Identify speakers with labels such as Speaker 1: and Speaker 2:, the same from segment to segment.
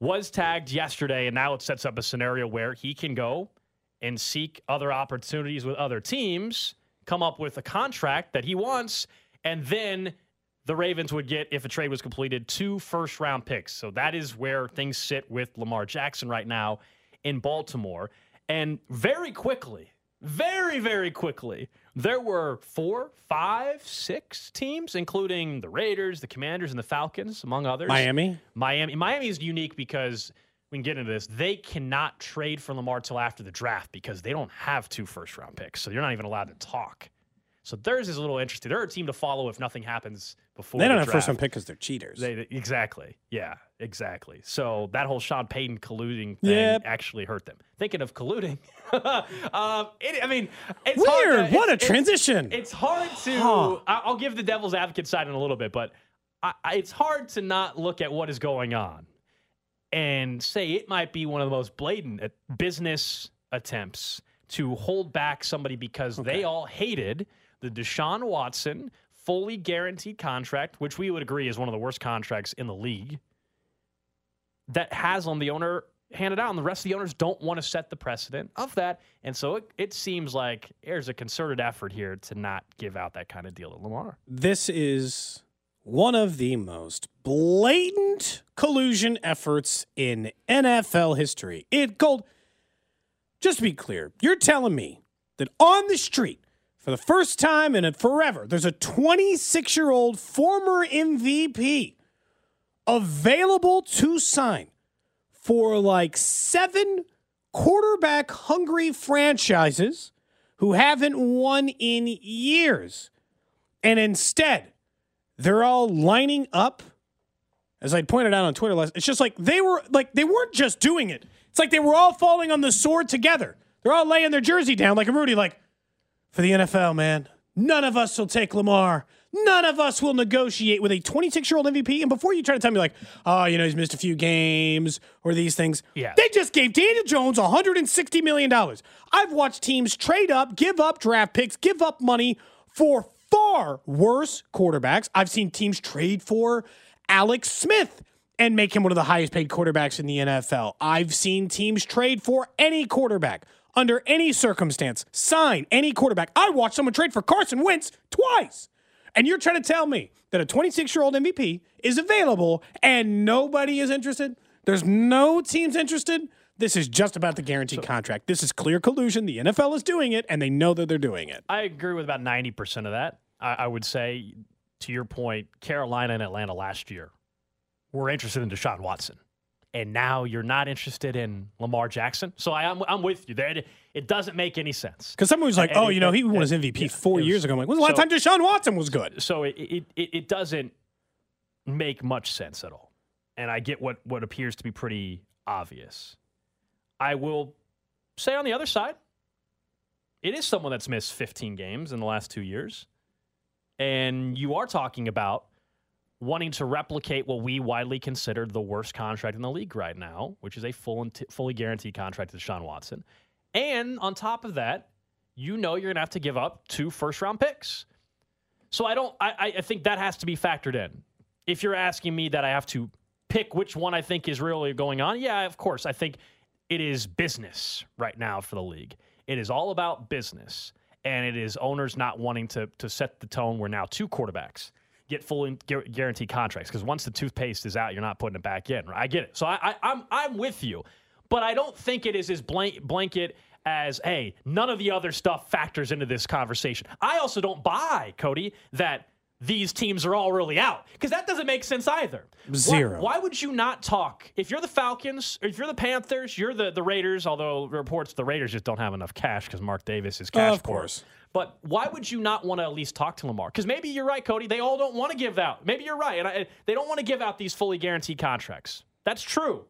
Speaker 1: was tagged yesterday, and now it sets up a scenario where he can go and seek other opportunities with other teams, come up with a contract that he wants, and then the Ravens would get, if a trade was completed, two first round picks. So that is where things sit with Lamar Jackson right now in Baltimore. And very quickly, very, very quickly, there were four, five, six teams, including the Raiders, the Commanders, and the Falcons, among others.
Speaker 2: Miami?
Speaker 1: Miami. Miami is unique because we can get into this. They cannot trade for Lamar till after the draft because they don't have two first round picks. So you're not even allowed to talk. So theirs is a little interesting. They're a team to follow if nothing happens before.
Speaker 2: They don't
Speaker 1: the
Speaker 2: have first round pick because they're cheaters.
Speaker 1: They, exactly. Yeah, exactly. So that whole Sean Payton colluding thing
Speaker 2: Yep.
Speaker 1: actually hurt them. Thinking of colluding, um, it, I mean, it's
Speaker 2: Weird.
Speaker 1: hard to-
Speaker 2: What a
Speaker 1: it's- it's-
Speaker 2: transition.
Speaker 1: It's, hard to.
Speaker 2: Huh.
Speaker 1: I'll give the devil's advocate side in a little bit, but I, I, it's hard to not look at what is going on and say it might be one of the most blatant business attempts to hold back somebody because they all hated the Deshaun Watson fully guaranteed contract, which we would agree is one of the worst contracts in the league, that Haslam, the owner, handed out. And the rest of the owners don't want to set the precedent of that. And so it, it seems like there's a concerted effort here to not give out that kind of deal to Lamar.
Speaker 2: this is one of the most blatant collusion efforts in NFL history. It gold. Just to be clear, you're telling me that on the street, for the first time in forever, there's a 26 year old former MVP available to sign for like seven quarterback hungry franchises who haven't won in years. And instead, they're all lining up. As I pointed out on Twitter last, it's just like they were like they weren't just doing it. It's like they were all falling on the sword together. They're all laying their jersey down like a Rudy, like for the NFL, man. None of us will take Lamar. None of us will negotiate with a 26 year old MVP. And before you try to tell me, like, oh, you know, he's missed a few games or these things,
Speaker 1: Yeah.
Speaker 2: they just gave Daniel Jones $160 million. I've watched teams trade up, give up draft picks, give up money for far worse quarterbacks. I've seen teams trade for Alex Smith and make him one of the highest paid quarterbacks in the NFL. I've seen teams trade for any quarterback under any circumstance, sign any quarterback. I watched someone trade for Carson Wentz twice. And you're trying to tell me that a 26 year old MVP is available and nobody is interested? There's no teams interested? This is just about the guaranteed contract. This is clear collusion. The NFL is doing it, and they know that they're doing it.
Speaker 1: I agree with about 90% of that. I, I would say, to your point, Carolina and Atlanta last year were interested in Deshaun Watson. And now you're not interested in Lamar Jackson. So I, I'm, I'm with you. There, it, doesn't make any sense.
Speaker 2: Because someone was like,
Speaker 1: And
Speaker 2: oh,
Speaker 1: it-
Speaker 2: you know, he
Speaker 1: and-
Speaker 2: won his MVP
Speaker 1: yeah,
Speaker 2: four
Speaker 1: was-
Speaker 2: years ago. I'm like, when's the last
Speaker 1: so-
Speaker 2: time Deshaun Watson was good?
Speaker 1: So it, it, it, it doesn't make much sense at all. And I get what, what appears to be pretty obvious. I will say on the other side, it is someone that's missed 15 games in the last two years. And you are talking about wanting to replicate what we widely consider the worst contract in the league right now, which is a full and t- fully guaranteed contract to Deshaun Watson. And on top of that, you know you're going to have to give up two first round picks. So I don't. I, I- I think that has to be factored in. If you're asking me that I have to pick which one I think is really going on, yeah, of course. I think it is business right now for the league. It is all about business, and it is owners not wanting to to set the tone. We're now two quarterbacks. Get full in, gu- guaranteed contracts because once the toothpaste is out, you're not putting it back in. I get it. So I, I, I'm I'm with you, but I don't think it is as blank, blanket as hey, none of the other stuff factors into this conversation. I also don't buy Cody that these teams are all really out because that doesn't make sense either.
Speaker 2: Zero.
Speaker 1: Why, would you not talk if you're the Falcons, if you're the Panthers, you're the the Raiders? Although reports the Raiders just don't have enough cash because Mark Davis is cash
Speaker 2: Of
Speaker 1: poor.
Speaker 2: course.
Speaker 1: But why would you not want to at least talk to Lamar? Because maybe you're right, Cody. They all don't want to give out. Maybe you're right, and I, they don't want to give out these fully guaranteed contracts. That's true.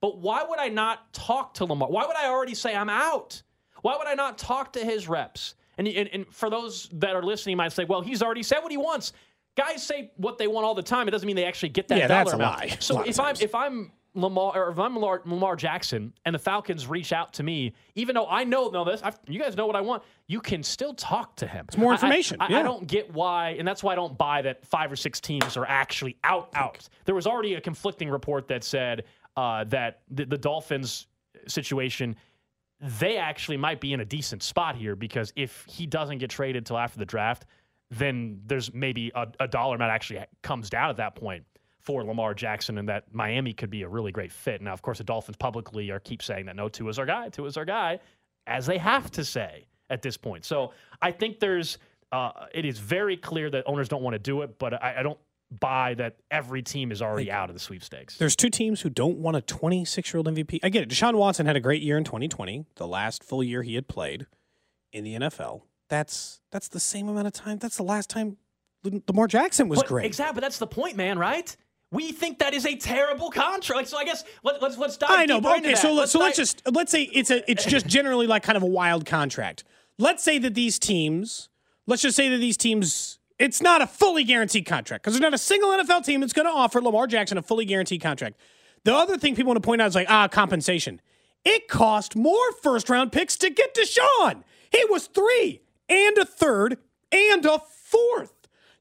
Speaker 1: But why would I not talk to Lamar? Why would I already say I'm out? Why would I not talk to his reps? And, and, and for those that are listening, might say, well, he's already said what he wants. Guys say what they want all the time. It doesn't mean they actually get that
Speaker 2: Yeah,
Speaker 1: dollar
Speaker 2: that's a
Speaker 1: amount.
Speaker 2: lie.
Speaker 1: So if I'm if I'm Lamar or if I'm Lamar, Lamar Jackson and the Falcons reach out to me, even though I know know this, I've, you guys know what I want. You can still talk to him. It's
Speaker 2: more
Speaker 1: I- I-
Speaker 2: information,
Speaker 1: I, I
Speaker 2: yeah.
Speaker 1: don't get why, and that's why I don't buy that five or six teams are actually out. Out. There was already a conflicting report that said uh, that the, the Dolphins situation. They actually might be in a decent spot here because if he doesn't get traded till after the draft, then there's maybe a, a dollar amount actually comes down at that point for Lamar Jackson, and that Miami could be a really great fit. Now, of course, the Dolphins publicly are keep saying that no, Tua is our guy, Tua is our guy, as they have to say at this point. So I think there's uh, it is very clear that owners don't want to do it, but I, I don't buy that every team is already out of the sweepstakes.
Speaker 2: There's two teams who don't want a 26 year old MVP. I get it. Deshaun Watson had a great year in 2020, the last full year he had played in the NFL. That's that's the same amount of time. That's the last time Lamar Jackson was
Speaker 1: But-
Speaker 2: great.
Speaker 1: Exactly, but that's the point, man. Right? We think that is a terrible contract. So I guess let, let's let's dive.
Speaker 2: I know, but okay. So let's so let's just let's say it's a it's just generally like kind of a wild contract. Let's say that these teams, let's just say that these teams, it's not a fully guaranteed contract because there's not a single NFL team that's going to offer Lamar Jackson a fully guaranteed contract. The other thing people want to point out is like ah compensation. It cost more first round picks to get Deshaun. He was three and a third and a fourth.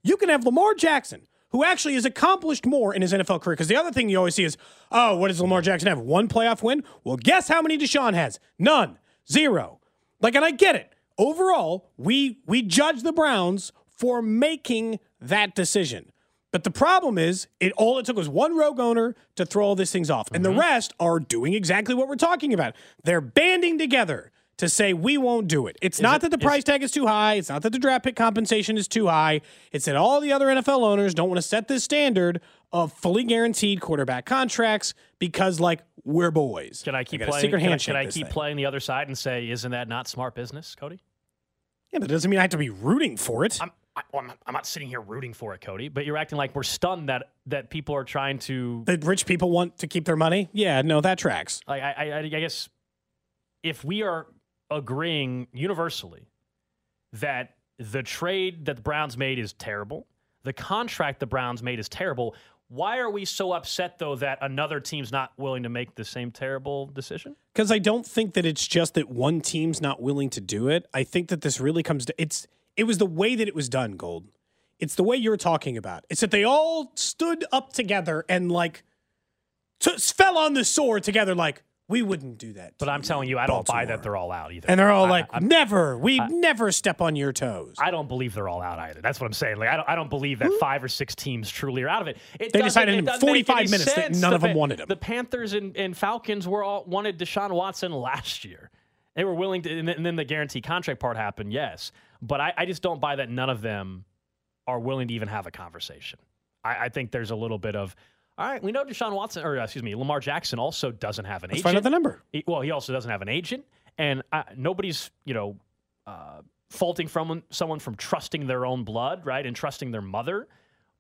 Speaker 2: You can have Lamar Jackson, who actually has accomplished more in his NFL career. Because the other thing you always see is, oh, what does Lamar Jackson have? One playoff win? Well, guess how many Deshaun has? None. Zero. Like, and I get it. Overall, we we judge the Browns for making that decision. But the problem is, it all it took was one rogue owner to throw all these things off, and the mm-hmm. rest are doing exactly what we're talking about. They're banding together to say we won't do it. It's not that the price tag is too high. It's not that the draft pick compensation is too high. It's that all the other NFL owners don't want to set this standard of fully guaranteed quarterback contracts because, like, we're boys.
Speaker 1: Can I keep
Speaker 2: a
Speaker 1: playing?
Speaker 2: secret
Speaker 1: can I-
Speaker 2: handshake
Speaker 1: Can I, keep
Speaker 2: thing.
Speaker 1: playing the other side and say, isn't that not smart business, Cody?
Speaker 2: Yeah, but it doesn't mean I have to be rooting for it.
Speaker 1: I'm, I, well, I'm, not, I'm not sitting here rooting for it, Cody. But you're acting like we're stunned that that people are trying to.
Speaker 2: that rich people want to keep their money. Yeah, no, that tracks.
Speaker 1: Like, I, I, I guess if we are agreeing universally that the trade that the Browns made is terrible, the contract the Browns made is terrible. Why are we so upset though that another team's not willing to make the same terrible decision?
Speaker 2: because I don't think that it's just that one team's not willing to do it. I think that this really comes to it's it was the way that it was done, Gold. It's the way you're talking about. It's that they all stood up together and like t- fell on the sword together, like we wouldn't do that.
Speaker 1: But I'm telling you, I don't buy that they're all out either.
Speaker 2: And they're all
Speaker 1: I-
Speaker 2: like,
Speaker 1: I,
Speaker 2: never. We never step on your toes.
Speaker 1: I don't believe they're all out either. That's what I'm saying. Like I don't, I don't believe that five or six teams truly are out of it. it
Speaker 2: They decided
Speaker 1: it
Speaker 2: in 45 minutes that none
Speaker 1: The
Speaker 2: of them wanted him.
Speaker 1: The Panthers and, and Falcons were all wanted Deshaun Watson last year. They were willing to, and then- and then the guarantee contract part happened. Yes, but I, I just don't buy that none of them are willing to even have a conversation. I, I think there's a little bit of. All right, we know Deshaun Watson, or uh, excuse me, Lamar Jackson also doesn't have an
Speaker 2: Let's
Speaker 1: agent.
Speaker 2: find out the number.
Speaker 1: He- well, he also doesn't have an agent, and uh, nobody's you know uh, faulting from someone from trusting their own blood, right, and trusting their mother.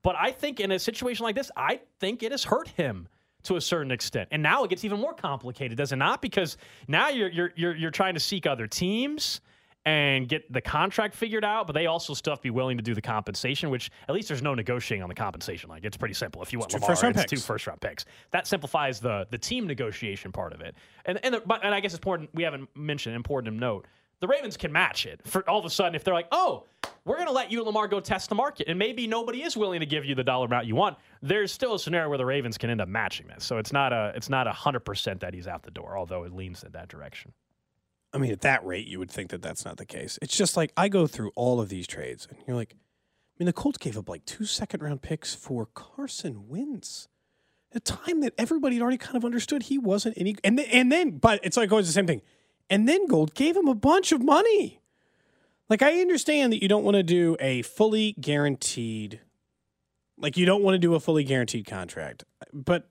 Speaker 1: But I think in a situation like this, I think it has hurt him to a certain extent, and now it gets even more complicated, does it not? Because now you're you're you're, you're trying to seek other teams. And get the contract figured out, but they also still have to be willing to do the compensation, which at least there's no negotiating on the compensation. Like it's pretty simple. If you want
Speaker 2: two
Speaker 1: Lamar,
Speaker 2: first-round
Speaker 1: it's
Speaker 2: picks.
Speaker 1: two first round picks. That simplifies the the team negotiation part of it. And and the, but and I guess it's important we haven't mentioned important to note. The Ravens can match it. For all of a sudden, if they're like, "Oh, we're going to let you and Lamar go test the market," and maybe nobody is willing to give you the dollar amount you want, there's still a scenario where the Ravens can end up matching this. So it's not a it's not a hundred percent that he's out the door, although it leans in that direction.
Speaker 2: I mean, at that rate, you would think that that's not the case. It's just like I go through all of these trades, and you're like, I mean, the Colts gave up like two second round picks for Carson Wentz. A time that everybody had already kind of understood he wasn't any. And then, and then, but it's like always the same thing. And then Gold gave him a bunch of money. Like, I understand that you don't want to do a fully guaranteed, like, you don't want to do a fully guaranteed contract. But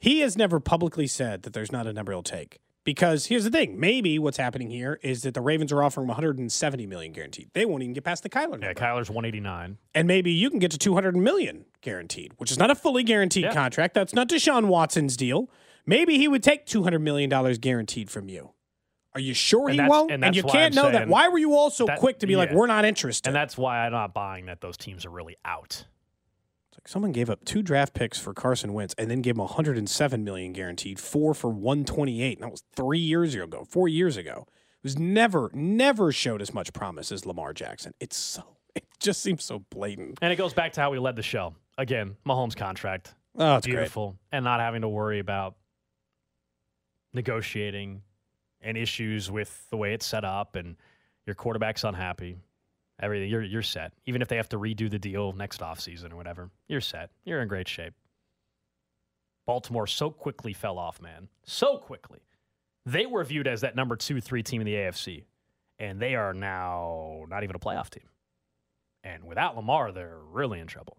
Speaker 2: he has never publicly said that there's not a number he'll take. Because here's the thing, maybe what's happening here is that the Ravens are offering 170 million guaranteed. They won't even get past the Kyler number.
Speaker 1: Yeah, Kyler's 189.
Speaker 2: And maybe you can get to 200 million guaranteed, which is not a fully guaranteed
Speaker 1: Yeah.
Speaker 2: contract. That's not Deshaun Watson's deal. Maybe he would take 200 million dollars guaranteed from you. Are you sure
Speaker 1: And
Speaker 2: he won't?
Speaker 1: and
Speaker 2: And, you can't
Speaker 1: I'm
Speaker 2: know that. Why were you all so
Speaker 1: that-
Speaker 2: quick to be like, we're not interested?
Speaker 1: And that's why I'm not buying that those teams are really out.
Speaker 2: Like someone gave up two draft picks for Carson Wentz and then gave him 107 million guaranteed, four for 128. And that was three years ago, four years ago. It was never, never showed as much promise as Lamar Jackson. It's so, it just seems so blatant.
Speaker 1: And it goes back to how we led the show. Again, Mahomes' contract.
Speaker 2: Oh, it's great.
Speaker 1: beautiful. And not having to worry about negotiating and issues with the way it's set up and your quarterback's unhappy. Everything you're you're set. Even if they have to redo the deal next offseason or whatever, you're set. You're in great shape. Baltimore so quickly fell off, man. So quickly. They were viewed as that number two, three team in the AFC. And they are now not even a playoff team. And without Lamar, they're really in trouble.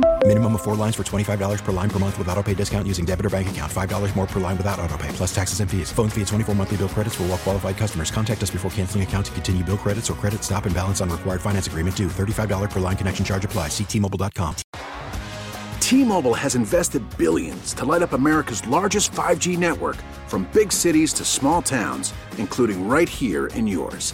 Speaker 3: Minimum of four lines for $25 per line per month with auto pay discount using debit or bank account. $5 more per line without auto pay, plus taxes and fees. Phone fee at 24 monthly bill credits for all well qualified customers. Contact us before canceling account to continue bill credits or credit stop and balance on required finance agreement due. $35 per line connection charge apply. Ctmobile.com.
Speaker 4: T-Mobile has invested billions to light up America's largest 5G network from big cities to small towns, including right here in yours.